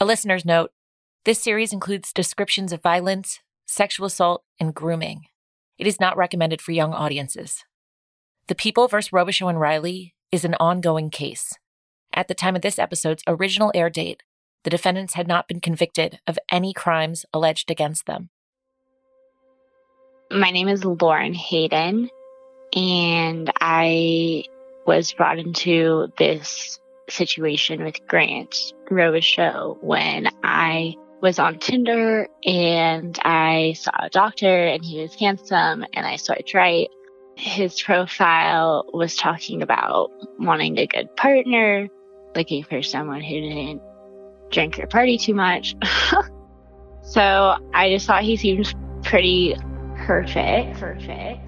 A listener's note this series includes descriptions of violence, sexual assault, and grooming. It is not recommended for young audiences. The People vs. Robicheaux and Riley is an ongoing case. At the time of this episode's original air date, the defendants had not been convicted of any crimes alleged against them. My name is Lauren Hayden, and I was brought into this situation with Grant Robicheaux when I was on Tinder and I saw a doctor and he was handsome and I swiped right. His profile was talking about wanting a good partner, looking for someone who didn't drink or party too much. so I just thought he seemed pretty perfect. Perfect.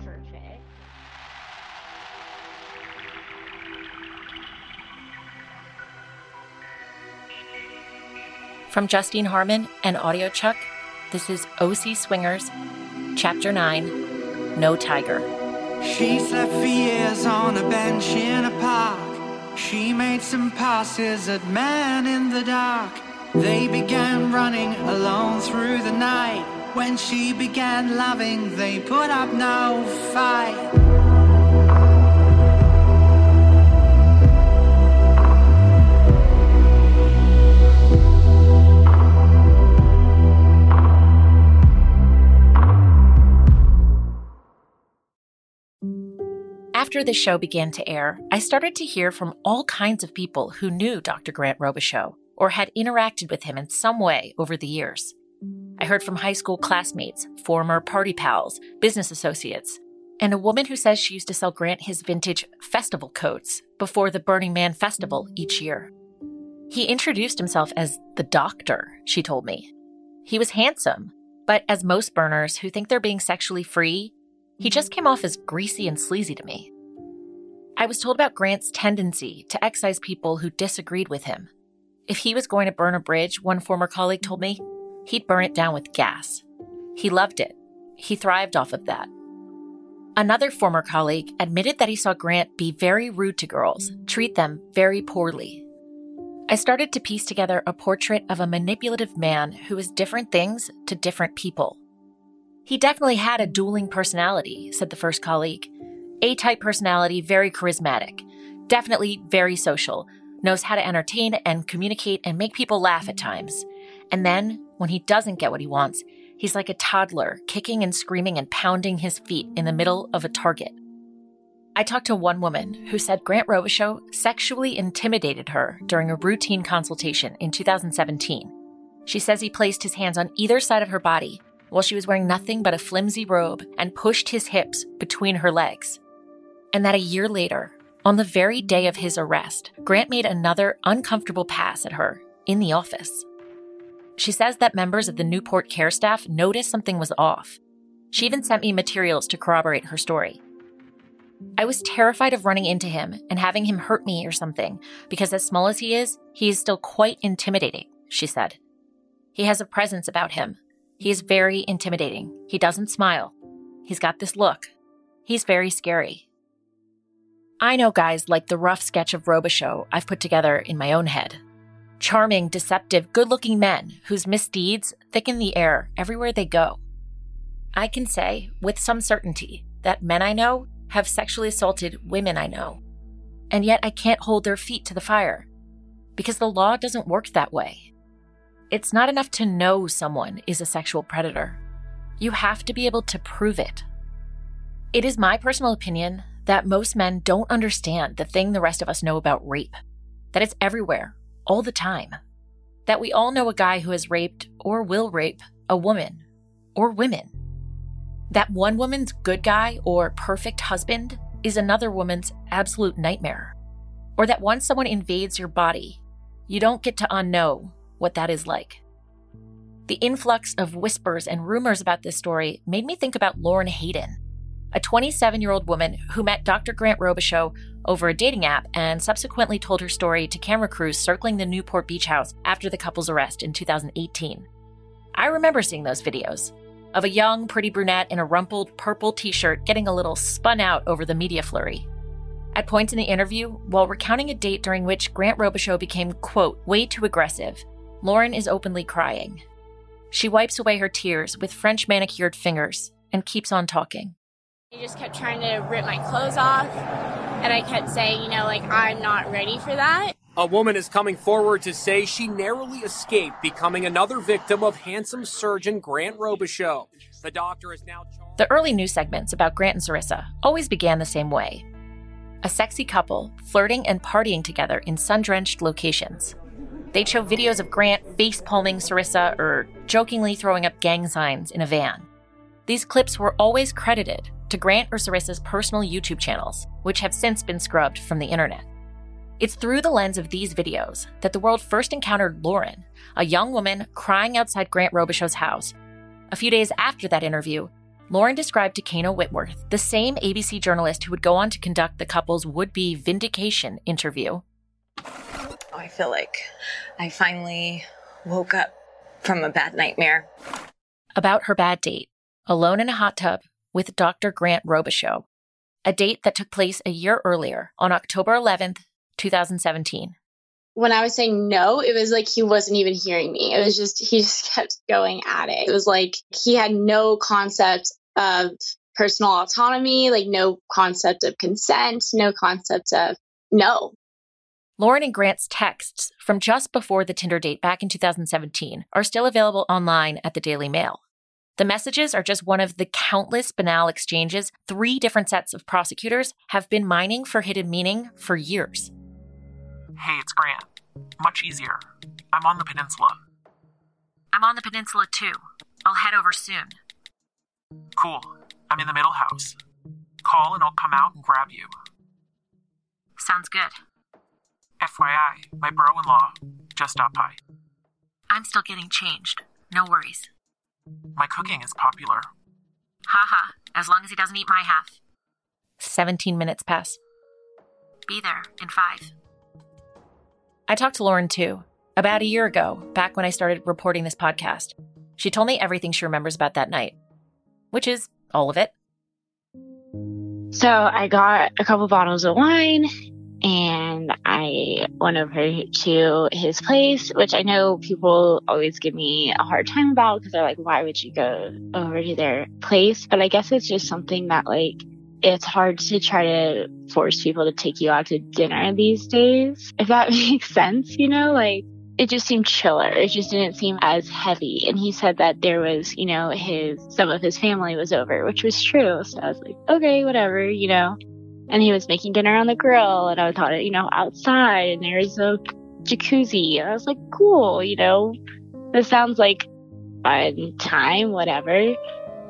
From Justine Harmon and audiochuck, this is OC Swingers, Chapter 9 No Tiger. She slept for years on a bench in a park. She made some passes at men in the dark. They began running alone through the night. When she began loving, they put up no fight. After the show began to air, I started to hear from all kinds of people who knew Dr. Grant Robicheaux or had interacted with him in some way over the years. I heard from high school classmates, former party pals, business associates, and a woman who says she used to sell Grant his vintage festival coats before the Burning Man festival each year. He introduced himself as the doctor, she told me. He was handsome, but as most burners who think they're being sexually free, he just came off as greasy and sleazy to me. I was told about Grant's tendency to excise people who disagreed with him. If he was going to burn a bridge, one former colleague told me, he'd burn it down with gas. He loved it. He thrived off of that. Another former colleague admitted that he saw Grant be very rude to girls, treat them very poorly. I started to piece together a portrait of a manipulative man who was different things to different people. He definitely had a dueling personality, said the first colleague. A type personality, very charismatic, definitely very social, knows how to entertain and communicate and make people laugh at times. And then, when he doesn't get what he wants, he's like a toddler, kicking and screaming and pounding his feet in the middle of a target. I talked to one woman who said Grant Robicheaux sexually intimidated her during a routine consultation in 2017. She says he placed his hands on either side of her body while she was wearing nothing but a flimsy robe and pushed his hips between her legs and that a year later, on the very day of his arrest, Grant made another uncomfortable pass at her in the office. She says that members of the Newport care staff noticed something was off. She even sent me materials to corroborate her story. I was terrified of running into him and having him hurt me or something, because as small as he is, he is still quite intimidating, she said. He has a presence about him. He is very intimidating. He doesn't smile. He's got this look. He's very scary. I know guys like the rough sketch of Robicheaux I've put together in my own head. Charming, deceptive, good looking men whose misdeeds thicken the air everywhere they go. I can say, with some certainty, that men I know have sexually assaulted women I know. And yet I can't hold their feet to the fire because the law doesn't work that way. It's not enough to know someone is a sexual predator. You have to be able to prove it. It is my personal opinion that most men don't understand the thing the rest of us know about rape that it's everywhere, all the time. That we all know a guy who has raped or will rape a woman or women. That one woman's good guy or perfect husband is another woman's absolute nightmare. Or that once someone invades your body, you don't get to unknow what that is like. The influx of whispers and rumors about this story made me think about Lauren Hayden, a 27 year old woman who met Dr. Grant Robicheaux over a dating app and subsequently told her story to camera crews circling the Newport Beach house after the couple's arrest in 2018. I remember seeing those videos of a young, pretty brunette in a rumpled purple t shirt getting a little spun out over the media flurry. At points in the interview, while recounting a date during which Grant Robicheaux became, quote, way too aggressive, Lauren is openly crying. She wipes away her tears with French manicured fingers and keeps on talking. He just kept trying to rip my clothes off, and I kept saying, you know, like, I'm not ready for that. A woman is coming forward to say she narrowly escaped becoming another victim of handsome surgeon Grant Robicheaux. The doctor is now. Charged- the early news segments about Grant and Cerissa always began the same way a sexy couple flirting and partying together in sun drenched locations. They'd show videos of Grant face palming Cerissa or jokingly throwing up gang signs in a van. These clips were always credited to Grant or Cerissa's personal YouTube channels, which have since been scrubbed from the internet. It's through the lens of these videos that the world first encountered Lauren, a young woman crying outside Grant Robicheaux's house. A few days after that interview, Lauren described to Kayna Whitworth, the same ABC journalist who would go on to conduct the couple's would be vindication interview. Oh, I feel like I finally woke up from a bad nightmare. About her bad date, alone in a hot tub with Dr. Grant Robicheaux, a date that took place a year earlier on October 11th, 2017. When I was saying no, it was like he wasn't even hearing me. It was just, he just kept going at it. It was like he had no concept of personal autonomy, like no concept of consent, no concept of no. Lauren and Grant's texts from just before the Tinder date back in 2017 are still available online at the Daily Mail. The messages are just one of the countless banal exchanges three different sets of prosecutors have been mining for hidden meaning for years. Hey, it's Grant. Much easier. I'm on the peninsula. I'm on the peninsula too. I'll head over soon. Cool. I'm in the middle house. Call and I'll come out and grab you. Sounds good. FYI, my bro in law just stopped by. I'm still getting changed. No worries. My cooking is popular. Haha, as long as he doesn't eat my half. 17 minutes pass. Be there in five. I talked to Lauren too, about a year ago, back when I started reporting this podcast. She told me everything she remembers about that night, which is all of it. So I got a couple bottles of wine and I went over to his place, which I know people always give me a hard time about because they're like, why would you go over to their place? But I guess it's just something that, like, it's hard to try to force people to take you out to dinner these days, if that makes sense, you know? Like, it just seemed chiller. It just didn't seem as heavy. And he said that there was, you know, his, some of his family was over, which was true. So I was like, okay, whatever, you know and he was making dinner on the grill and I thought, you know, outside and there's a jacuzzi. And I was like, cool, you know, this sounds like fun time, whatever.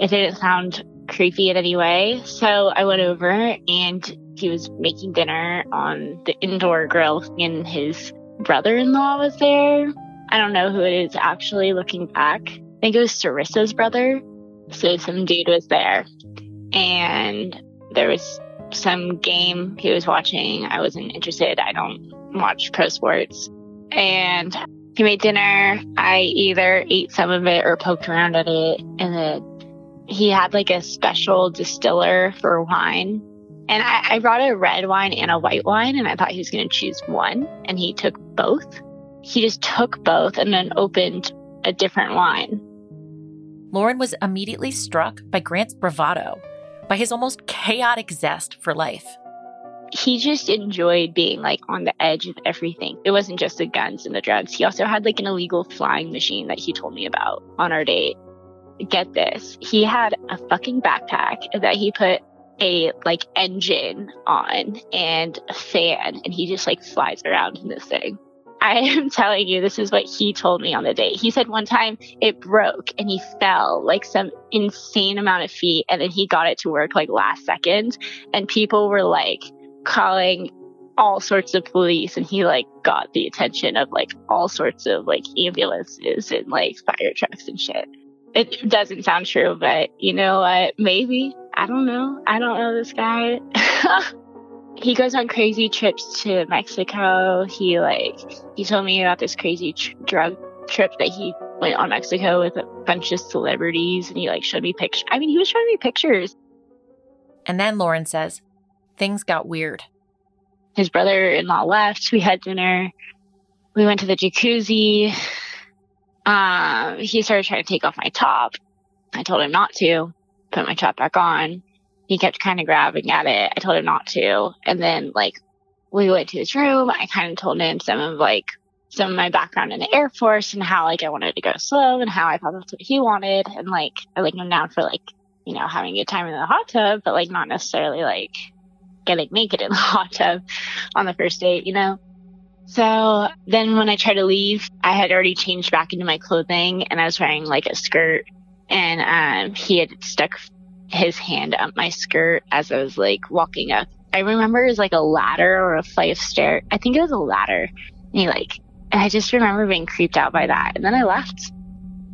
It didn't sound creepy in any way. So I went over and he was making dinner on the indoor grill and his brother-in-law was there. I don't know who it is actually looking back. I think it was Cerissa's brother. So some dude was there and there was some game he was watching. I wasn't interested. I don't watch pro sports. And he made dinner. I either ate some of it or poked around at it. And then he had like a special distiller for wine. And I, I brought a red wine and a white wine, and I thought he was going to choose one. And he took both. He just took both and then opened a different wine. Lauren was immediately struck by Grant's bravado by his almost chaotic zest for life. He just enjoyed being like on the edge of everything. It wasn't just the guns and the drugs. He also had like an illegal flying machine that he told me about on our date. Get this. He had a fucking backpack that he put a like engine on and a fan and he just like flies around in this thing. I am telling you, this is what he told me on the date. He said one time it broke and he fell like some insane amount of feet and then he got it to work like last second. And people were like calling all sorts of police and he like got the attention of like all sorts of like ambulances and like fire trucks and shit. It doesn't sound true, but you know what? Maybe. I don't know. I don't know this guy. he goes on crazy trips to Mexico. He like he told me about this crazy tr- drug trip that he went on Mexico with a bunch of celebrities, and he like showed me pictures. I mean, he was showing me pictures. And then Lauren says things got weird. His brother-in-law left. We had dinner. We went to the jacuzzi. Um, he started trying to take off my top. I told him not to put my top back on. He kept kind of grabbing at it. I told him not to. And then like we went to his room. I kind of told him some of like some of my background in the Air Force and how like I wanted to go slow and how I thought that's what he wanted. And like I like I'm down for like, you know, having a good time in the hot tub, but like not necessarily like getting naked in the hot tub on the first date, you know? So then when I tried to leave, I had already changed back into my clothing and I was wearing like a skirt and um, he had stuck his hand up my skirt as I was like walking up. I remember it was like a ladder or a flight of stairs. I think it was a ladder. And he like, and I just remember being creeped out by that. And then I left.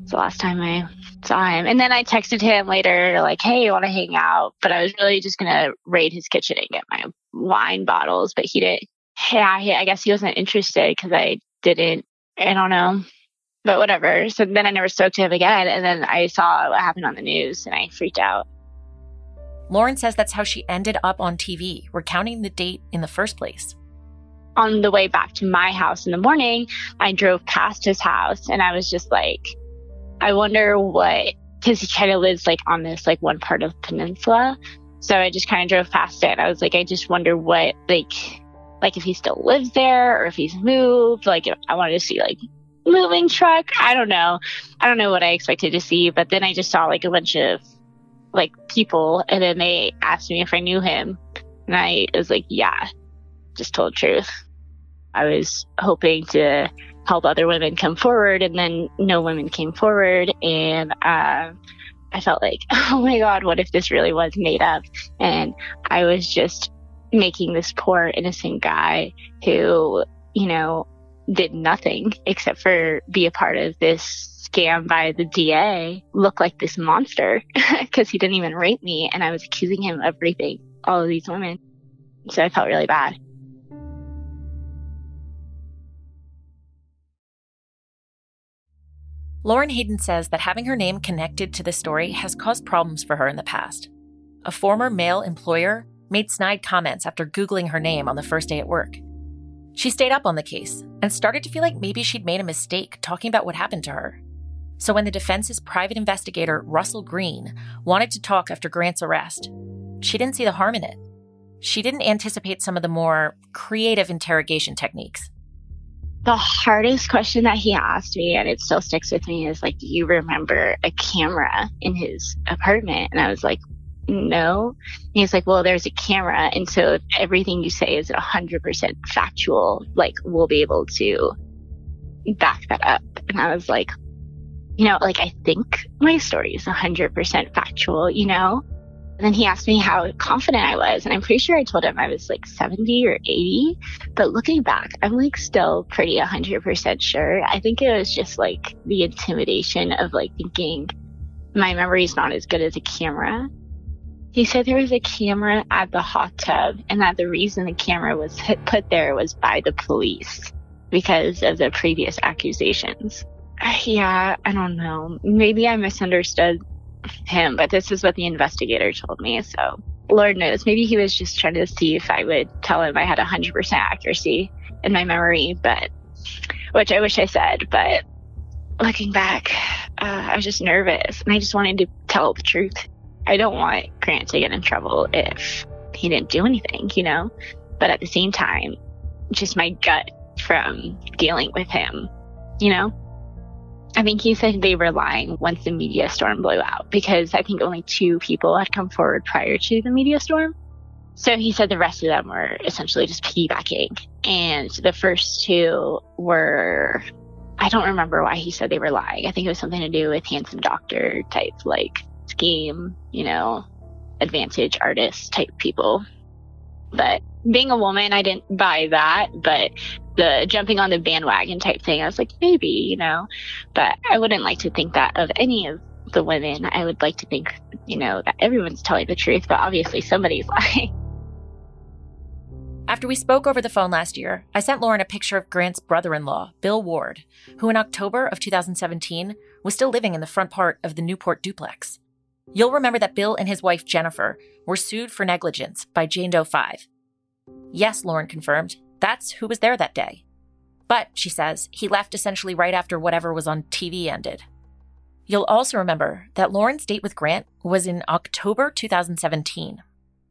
It's the last time I saw him. And then I texted him later, like, hey, you want to hang out? But I was really just going to raid his kitchen and get my wine bottles. But he didn't, yeah, he, I guess he wasn't interested because I didn't, I don't know. But whatever. So then I never spoke to him again. And then I saw what happened on the news and I freaked out. Lauren says that's how she ended up on TV, recounting the date in the first place. On the way back to my house in the morning, I drove past his house and I was just like, I wonder what, because he kind of lives like on this like one part of peninsula. So I just kind of drove past it. I was like, I just wonder what, like, like if he still lives there or if he's moved. Like, I wanted to see like moving truck. I don't know. I don't know what I expected to see, but then I just saw like a bunch of like people and then they asked me if I knew him. And I was like, yeah, just told truth. I was hoping to help other women come forward and then no women came forward and uh, I felt like, oh my God, what if this really was made up? And I was just making this poor innocent guy who, you know, did nothing except for be a part of this scam by the DA look like this monster because he didn't even rape me and I was accusing him of raping all of these women. So I felt really bad. Lauren Hayden says that having her name connected to the story has caused problems for her in the past. A former male employer made snide comments after Googling her name on the first day at work. She stayed up on the case and started to feel like maybe she'd made a mistake talking about what happened to her. So when the defense's private investigator, Russell Green, wanted to talk after Grant's arrest, she didn't see the harm in it. She didn't anticipate some of the more creative interrogation techniques the hardest question that he asked me, and it still sticks with me, is like, Do you remember a camera in his apartment? And I was like, No. And he's like, Well, there's a camera. And so if everything you say is 100% factual. Like, we'll be able to back that up. And I was like, You know, like, I think my story is 100% factual, you know? And then he asked me how confident I was. And I'm pretty sure I told him I was like 70 or 80. But looking back, I'm like still pretty 100% sure. I think it was just like the intimidation of like thinking my memory is not as good as a camera. He said there was a camera at the hot tub and that the reason the camera was put there was by the police because of the previous accusations. Yeah, I don't know. Maybe I misunderstood him, but this is what the investigator told me. So Lord knows, maybe he was just trying to see if I would tell him I had 100% accuracy in my memory, but which I wish I said. But looking back, uh, I was just nervous and I just wanted to tell the truth. I don't want Grant to get in trouble if he didn't do anything, you know? But at the same time, just my gut from dealing with him, you know? I think he said they were lying once the media storm blew out because I think only two people had come forward prior to the media storm. So he said the rest of them were essentially just piggybacking. And the first two were, I don't remember why he said they were lying. I think it was something to do with handsome doctor type, like scheme, you know, advantage artist type people. But being a woman, I didn't buy that. But the jumping on the bandwagon type thing. I was like, maybe, you know, but I wouldn't like to think that of any of the women. I would like to think, you know, that everyone's telling the truth, but obviously somebody's lying. After we spoke over the phone last year, I sent Lauren a picture of Grant's brother in law, Bill Ward, who in October of 2017 was still living in the front part of the Newport duplex. You'll remember that Bill and his wife, Jennifer, were sued for negligence by Jane Doe 5. Yes, Lauren confirmed, that's who was there that day. But, she says, he left essentially right after whatever was on TV ended. You'll also remember that Lauren's date with Grant was in October 2017,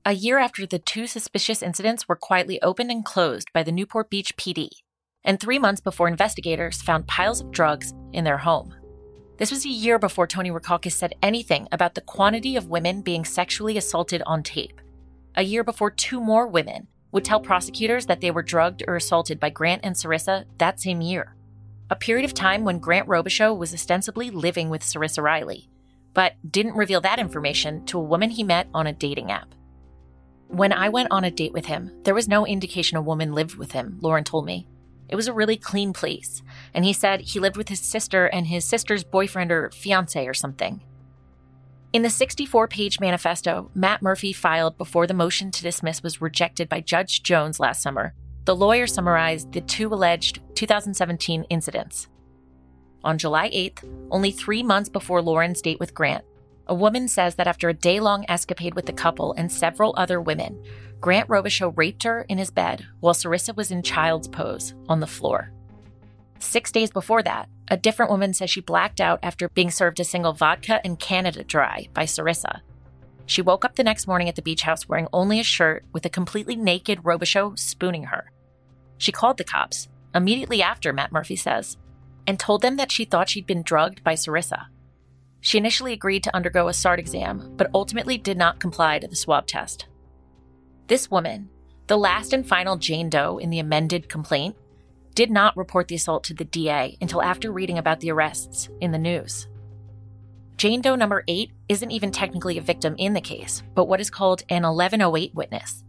a year after the two suspicious incidents were quietly opened and closed by the Newport Beach PD, and three months before investigators found piles of drugs in their home. This was a year before Tony Rackauckas said anything about the quantity of women being sexually assaulted on tape. A year before two more women would tell prosecutors that they were drugged or assaulted by Grant and Cerissa that same year. A period of time when Grant Robicheaux was ostensibly living with Cerissa Riley, but didn't reveal that information to a woman he met on a dating app. When I went on a date with him, there was no indication a woman lived with him, Lauren told me. It was a really clean place, and he said he lived with his sister and his sister's boyfriend or fiance or something. In the 64 page manifesto Matt Murphy filed before the motion to dismiss was rejected by Judge Jones last summer, the lawyer summarized the two alleged 2017 incidents. On July 8th, only three months before Lauren's date with Grant, a woman says that after a day long escapade with the couple and several other women, Grant Robicheaux raped her in his bed while Cerissa was in child's pose on the floor. Six days before that, a different woman says she blacked out after being served a single vodka and Canada Dry by Cerissa. She woke up the next morning at the beach house wearing only a shirt with a completely naked Robicheaux spooning her. She called the cops, immediately after, Matt Murphy says, and told them that she thought she'd been drugged by Cerissa. She initially agreed to undergo a SART exam, but ultimately did not comply to the swab test. This woman, the last and final Jane Doe in the amended complaint, did not report the assault to the DA until after reading about the arrests in the news. Jane Doe number 8 isn't even technically a victim in the case, but what is called an 1108 witness.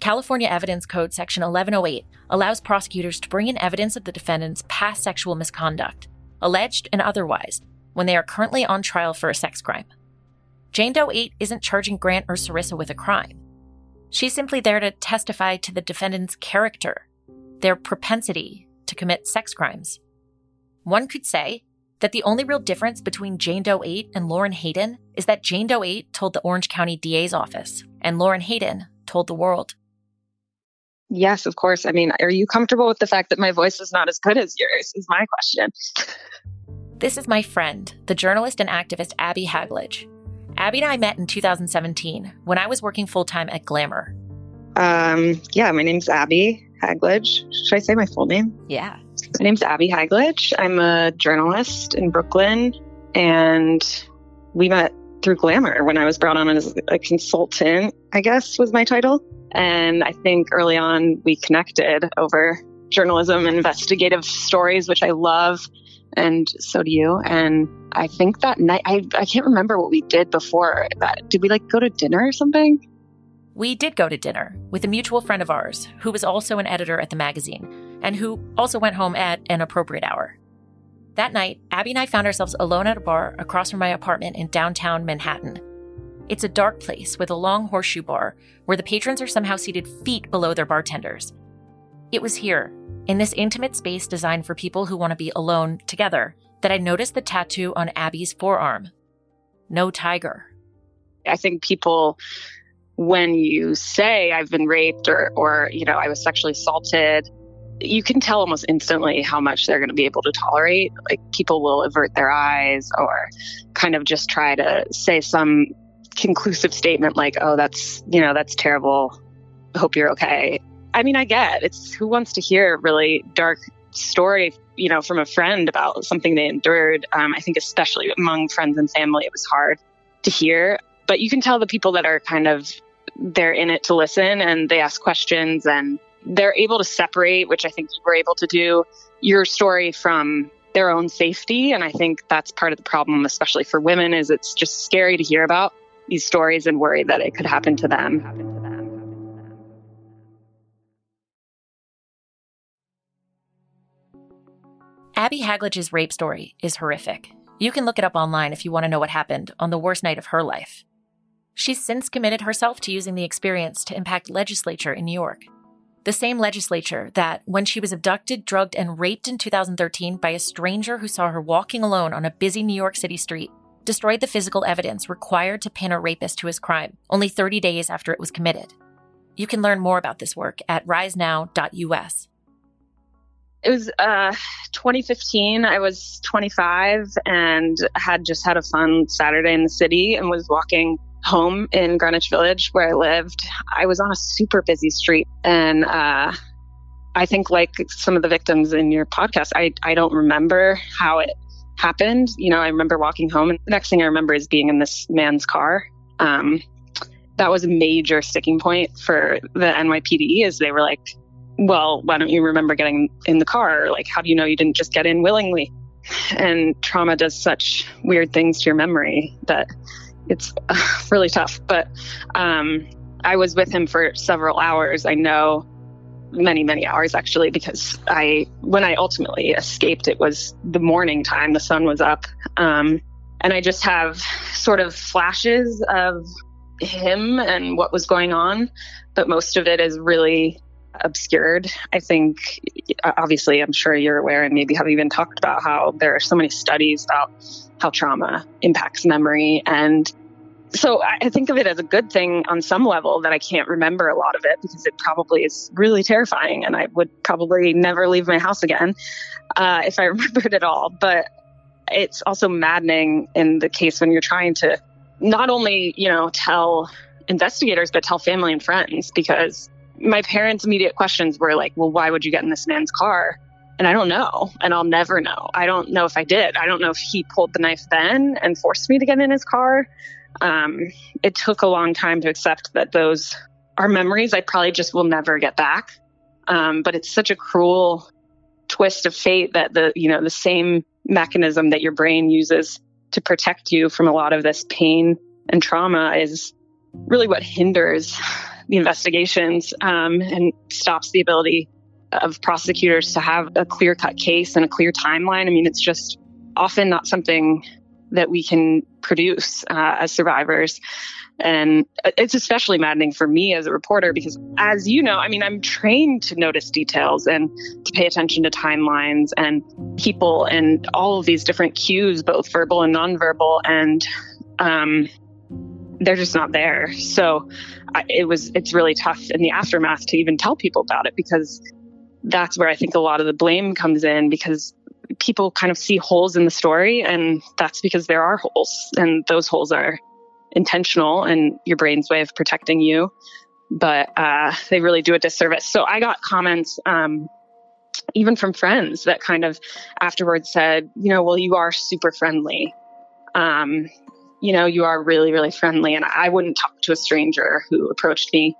California Evidence Code Section 1108 allows prosecutors to bring in evidence of the defendant's past sexual misconduct, alleged and otherwise, when they are currently on trial for a sex crime. Jane Doe 8 isn't charging Grant or Cerissa with a crime. She's simply there to testify to the defendant's character, their propensity to commit sex crimes. One could say that the only real difference between Jane Doe 8 and Lauren Hayden is that Jane Doe 8 told the Orange County DA's office, and Lauren Hayden told the world. Yes, of course. I mean, are you comfortable with the fact that my voice is not as good as yours? Is my question. This is my friend, the journalist and activist Abby Haglage. Abby and I met in 2017 when I was working full time at Glamour. Um, yeah, my name's Abby Haglage. Should I say my full name? Yeah. My name's Abby Haglage. I'm a journalist in Brooklyn, and we met through Glamour when I was brought on as a consultant, I guess was my title. And I think early on we connected over journalism and investigative stories, which I love and so do you. And I think that night, I, I can't remember what we did before that. Did we like go to dinner or something? We did go to dinner with a mutual friend of ours who was also an editor at the magazine and who also went home at an appropriate hour. That night, Abby and I found ourselves alone at a bar across from my apartment in downtown Manhattan. It's a dark place with a long horseshoe bar where the patrons are somehow seated feet below their bartenders. It was here in this intimate space designed for people who want to be alone together, that I noticed the tattoo on Abby's forearm No Tiger. I think people, when you say I've been raped or, or, you know, I was sexually assaulted, you can tell almost instantly how much they're going to be able to tolerate. Like people will avert their eyes or kind of just try to say some conclusive statement like, oh, that's, you know, that's terrible. Hope you're okay. I mean, I get it's who wants to hear a really dark story, you know, from a friend about something they endured. Um, I think, especially among friends and family, it was hard to hear. But you can tell the people that are kind of they're in it to listen and they ask questions and they're able to separate, which I think you were able to do, your story from their own safety. And I think that's part of the problem, especially for women, is it's just scary to hear about these stories and worry that it could happen to them. Abby Haglage's rape story is horrific. You can look it up online if you want to know what happened on the worst night of her life. She's since committed herself to using the experience to impact legislature in New York. The same legislature that, when she was abducted, drugged, and raped in 2013 by a stranger who saw her walking alone on a busy New York City street, destroyed the physical evidence required to pin a rapist to his crime only 30 days after it was committed. You can learn more about this work at risenow.us. It was uh, 2015. I was 25 and had just had a fun Saturday in the city and was walking home in Greenwich Village where I lived. I was on a super busy street and uh, I think like some of the victims in your podcast, I, I don't remember how it happened. You know, I remember walking home and the next thing I remember is being in this man's car. Um, that was a major sticking point for the NYPD is they were like, well, why don't you remember getting in the car? Like, how do you know you didn't just get in willingly? And trauma does such weird things to your memory that it's really tough. But um, I was with him for several hours. I know many, many hours actually, because I, when I ultimately escaped, it was the morning time. The sun was up. Um, and I just have sort of flashes of him and what was going on, but most of it is really obscured. I think, obviously, I'm sure you're aware and maybe have even talked about how there are so many studies about how trauma impacts memory. And so I think of it as a good thing on some level that I can't remember a lot of it because it probably is really terrifying and I would probably never leave my house again uh, if I remembered it all. But it's also maddening in the case when you're trying to not only, you know, tell investigators, but tell family and friends because my parents' immediate questions were like, well, why would you get in this man's car? And I don't know, and I'll never know. I don't know if I did. I don't know if he pulled the knife then and forced me to get in his car. Um, it took a long time to accept that those are memories I probably just will never get back. Um, but it's such a cruel twist of fate that the you know the same mechanism that your brain uses to protect you from a lot of this pain and trauma is really what hinders the investigations um, and stops the ability of prosecutors to have a clear cut case and a clear timeline. I mean, it's just often not something that we can produce uh, as survivors. And it's especially maddening for me as a reporter because, as you know, I mean, I'm trained to notice details and to pay attention to timelines and people and all of these different cues, both verbal and nonverbal. And um, they're just not there. So I, it was, it's really tough in the aftermath to even tell people about it because that's where I think a lot of the blame comes in because people kind of see holes in the story and that's because there are holes and those holes are intentional and your brain's way of protecting you, but uh, they really do a disservice. So I got comments, um, even from friends that kind of afterwards said, you know, well, you are super friendly. Um, you know, you are really, really friendly. And I wouldn't talk to a stranger who approached me.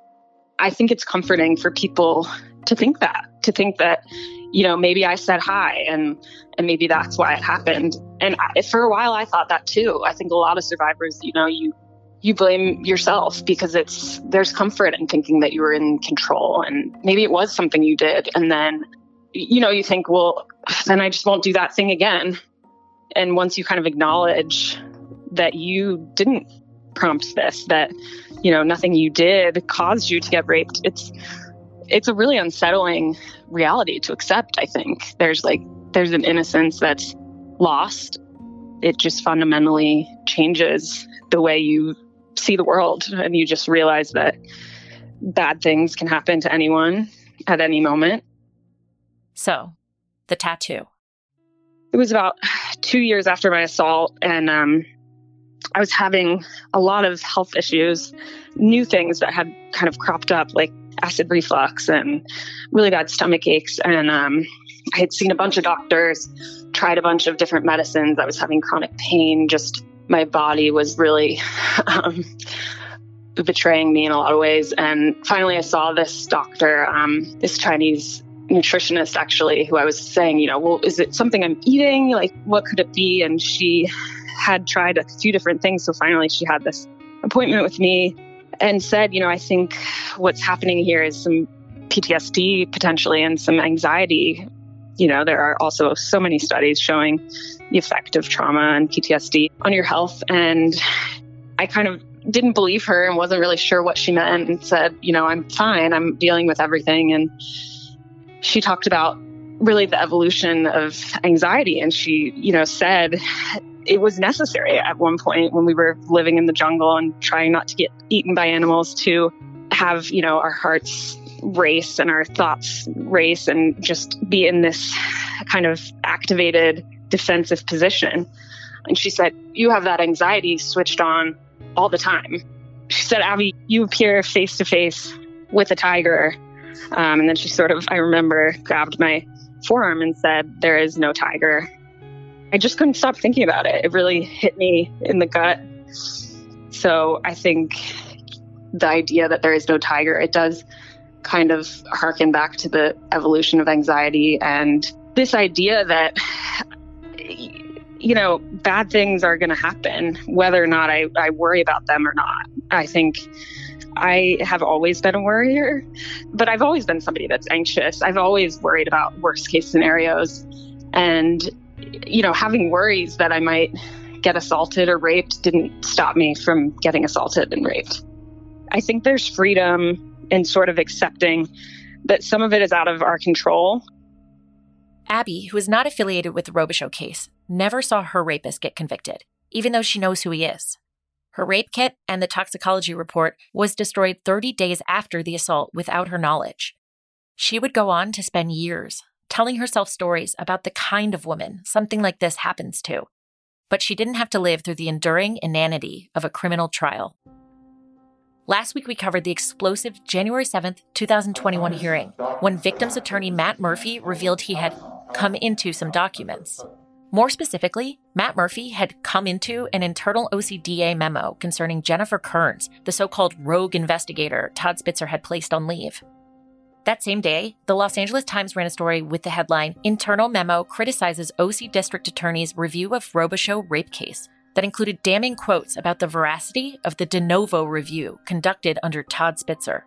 I think it's comforting for people to think that, to think that, you know, maybe I said hi and, and maybe that's why it happened. And I, for a while, I thought that too. I think a lot of survivors, you know, you you blame yourself because it's there's comfort in thinking that you were in control and maybe it was something you did and then you know you think well then I just won't do that thing again and once you kind of acknowledge that you didn't prompt this that you know nothing you did caused you to get raped it's it's a really unsettling reality to accept i think there's like there's an innocence that's lost it just fundamentally changes the way you see the world and you just realize that bad things can happen to anyone at any moment. So, the tattoo. It was about two years after my assault, and um, I was having a lot of health issues, new things that had kind of cropped up, like acid reflux and really bad stomach aches. And um, I had seen a bunch of doctors, tried a bunch of different medicines. I was having chronic pain, just my body was really um, betraying me in a lot of ways. And finally, I saw this doctor, um, this Chinese nutritionist actually, who I was saying, you know, well, is it something I'm eating? Like, what could it be? And she had tried a few different things. So finally, she had this appointment with me and said, you know, I think what's happening here is some PTSD potentially and some anxiety. You know, there are also so many studies showing the effect of trauma and PTSD on your health. And I kind of didn't believe her and wasn't really sure what she meant and said, you know, I'm fine. I'm dealing with everything. And she talked about really the evolution of anxiety. And she, you know, said it was necessary at one point when we were living in the jungle and trying not to get eaten by animals to have, you know, our hearts race and our thoughts race and just be in this kind of activated defensive position. And she said, You have that anxiety switched on all the time. She said, Abby, you appear face to face with a tiger. Um, and then she sort of, I remember, grabbed my forearm and said, There is no tiger. I just couldn't stop thinking about it. It really hit me in the gut. So I think the idea that there is no tiger, it does kind of harken back to the evolution of anxiety and this idea that you know bad things are going to happen whether or not I, I worry about them or not i think i have always been a worrier but i've always been somebody that's anxious i've always worried about worst case scenarios and you know having worries that i might get assaulted or raped didn't stop me from getting assaulted and raped I think there's freedom in sort of accepting that some of it is out of our control. Abby, who is not affiliated with the Robicheaux case, never saw her rapist get convicted, even though she knows who he is. Her rape kit and the toxicology report was destroyed 30 days after the assault without her knowledge. She would go on to spend years telling herself stories about the kind of woman something like this happens to. But she didn't have to live through the enduring inanity of a criminal trial. Last week, we covered the explosive January 7th, 2021 hearing when victim's attorney Matt Murphy revealed he had come into some documents. More specifically, Matt Murphy had come into an internal OCDA memo concerning Jennifer Kearns, the so called rogue investigator Todd Spitzer had placed on leave. That same day, the Los Angeles Times ran a story with the headline Internal Memo Criticizes OC District Attorney's Review of Robicheaux Rape Case, that included damning quotes about the veracity of the de novo review conducted under Todd Spitzer.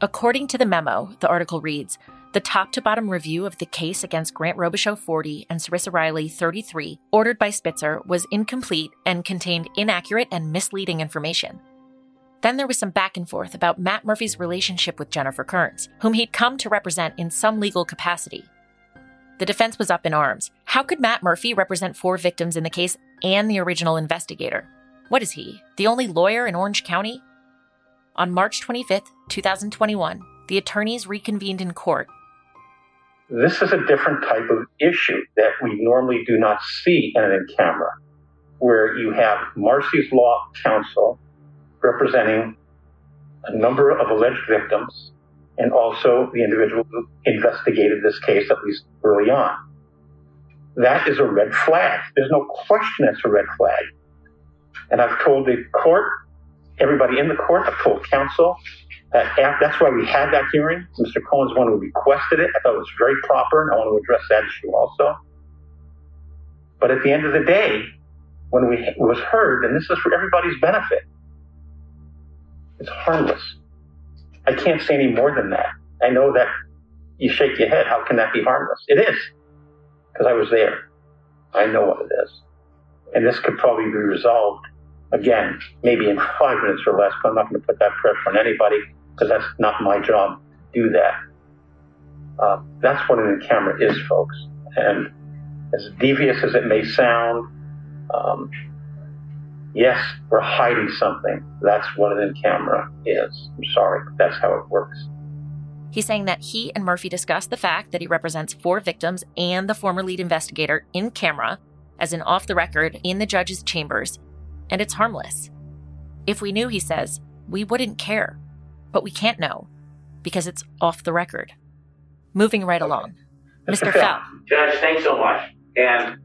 According to the memo, the article reads The top to bottom review of the case against Grant Robicheaux 40 and Cerissa Riley 33, ordered by Spitzer, was incomplete and contained inaccurate and misleading information. Then there was some back and forth about Matt Murphy's relationship with Jennifer Kearns, whom he'd come to represent in some legal capacity. The defense was up in arms. How could Matt Murphy represent four victims in the case and the original investigator? What is he, the only lawyer in Orange County? On March 25th, 2021, the attorneys reconvened in court. This is a different type of issue that we normally do not see in an in camera, where you have Marsy's Law Counsel representing a number of alleged victims and also the individual who investigated this case, at least early on. That is a red flag. There's no question it's a red flag. And I've told the court, everybody in the court, I've told counsel, that that's why we had that hearing. Mr. Cohen's one who requested it. I thought it was very proper, and I want to address that issue also. But at the end of the day, when we was heard, and this is for everybody's benefit, it's harmless. I can't say any more than that. I know that you shake your head. How can that be harmless? It is, because I was there. I know what it is. And this could probably be resolved again, maybe in five minutes or less, but I'm not going to put that pressure on anybody because that's not my job to do that. Uh, that's what an in-camera is, folks. And as devious as it may sound, um, yes, we're hiding something. That's what an in-camera is. I'm sorry, but that's how it works. He's saying that he and Murphy discussed the fact that he represents four victims and the former lead investigator in camera, as in off the record, in the judge's chambers, and it's harmless. If we knew, he says, we wouldn't care. But we can't know because it's off the record. Moving right along. Mr. Fell. Judge, thanks so much. And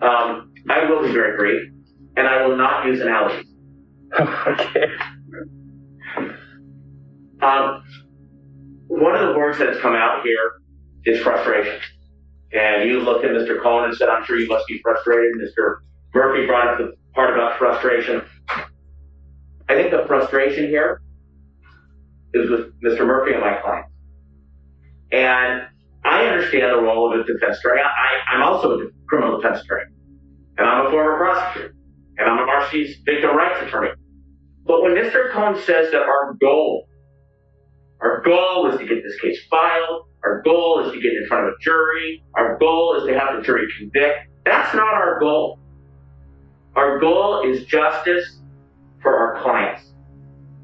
um, I will be very brief and I will not use analogies. okay. Um, one of the words that has come out here is frustration. And you looked at Mr. Cohen and said, I'm sure you must be frustrated. Mr. Murphy brought up the part about frustration. I think the frustration here is with Mr. Murphy and my client. And I understand the role of a defense attorney. I, I'm also a criminal defense attorney, and I'm a former prosecutor and I'm Marsy's victim rights attorney. But when Mr. Cohen says that our goal, our goal is to get this case filed, our goal is to get in front of a jury, our goal is to have the jury convict, that's not our goal. Our goal is justice for our clients.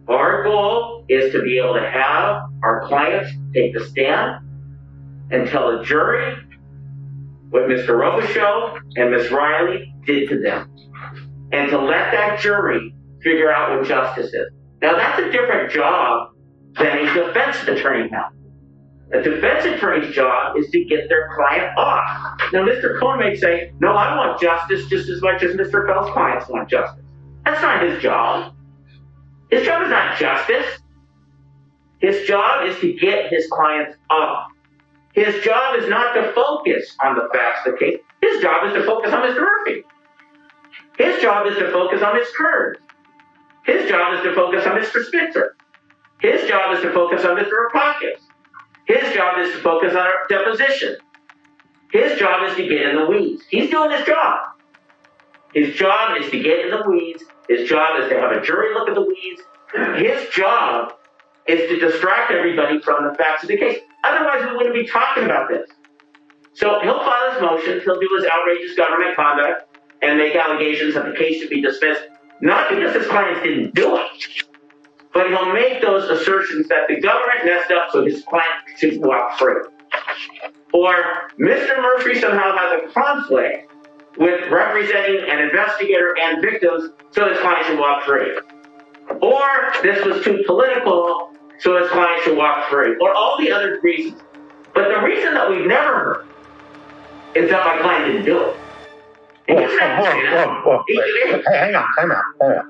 Our goal is to be able to have our clients take the stand and tell a jury what Mr. Robicheaux and Miss Riley did to them. And to let that jury figure out what justice is. Now that's a different job than a defense attorney has. A defense attorney's job is to get their client off. Now, Mr. Cohn may say, no, I want justice just as much as Mr. Fell's clients want justice. That's not his job. His job is not justice. His job is to get his clients off. His job is not to focus on the facts of the case. His job is to focus on Mr. Murphy. His job is to focus on Ms. Kurd. His job is to focus on Mr. Spitzer. His job is to focus on Mr. Rackauckas. His job is to focus on our deposition. His job is to get in the weeds. He's doing his job. His job is to get in the weeds. His job is to have a jury look at the weeds. His job is to distract everybody from the facts of the case. Otherwise, we wouldn't be talking about this. So he'll file his motion. He'll do his outrageous government conduct and make allegations that the case should be dismissed, not because his clients didn't do it, but he'll make those assertions that the government messed up so his client should walk free. Or Mr. Murphy somehow has a conflict with representing an investigator and victims so his client should walk free. Or this was too political so his client should walk free. Or all the other reasons. But the reason that we've never heard is that my client didn't do it. Hey, hang on, time out, time out.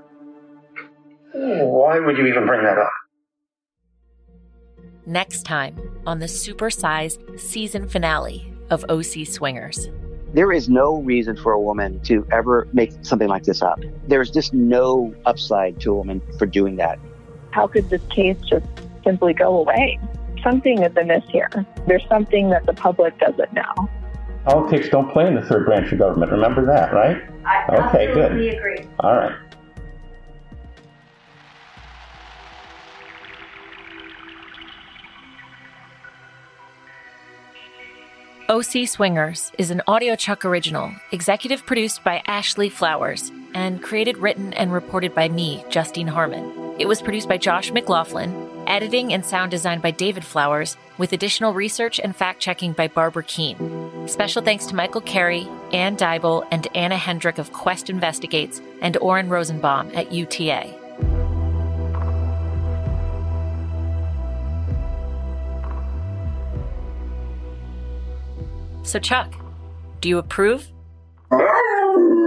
Why would you even bring that up? Next time on the supersized season finale of OC Swingers. There is no reason for a woman to ever make something like this up. There's just no upside to a woman for doing that. How could this case just simply go away? Something is amiss here. There's something that the public doesn't know. Politics don't play in the third branch of government. Remember that, right? I okay, absolutely good. agree. All right. OC Swingers is an Audio Chuck original, executive produced by Ashley Flowers, and created, written, and reported by me, Justine Harmon. It was produced by Josh McLaughlin, editing and sound design by David Flowers, with additional research and fact checking by Barbara Keene. Special thanks to Michael Carey, Ann Dybel, and Anna Hendrick of Quest Investigates, and Oren Rosenbaum at UTA. So, Chuck, do you approve?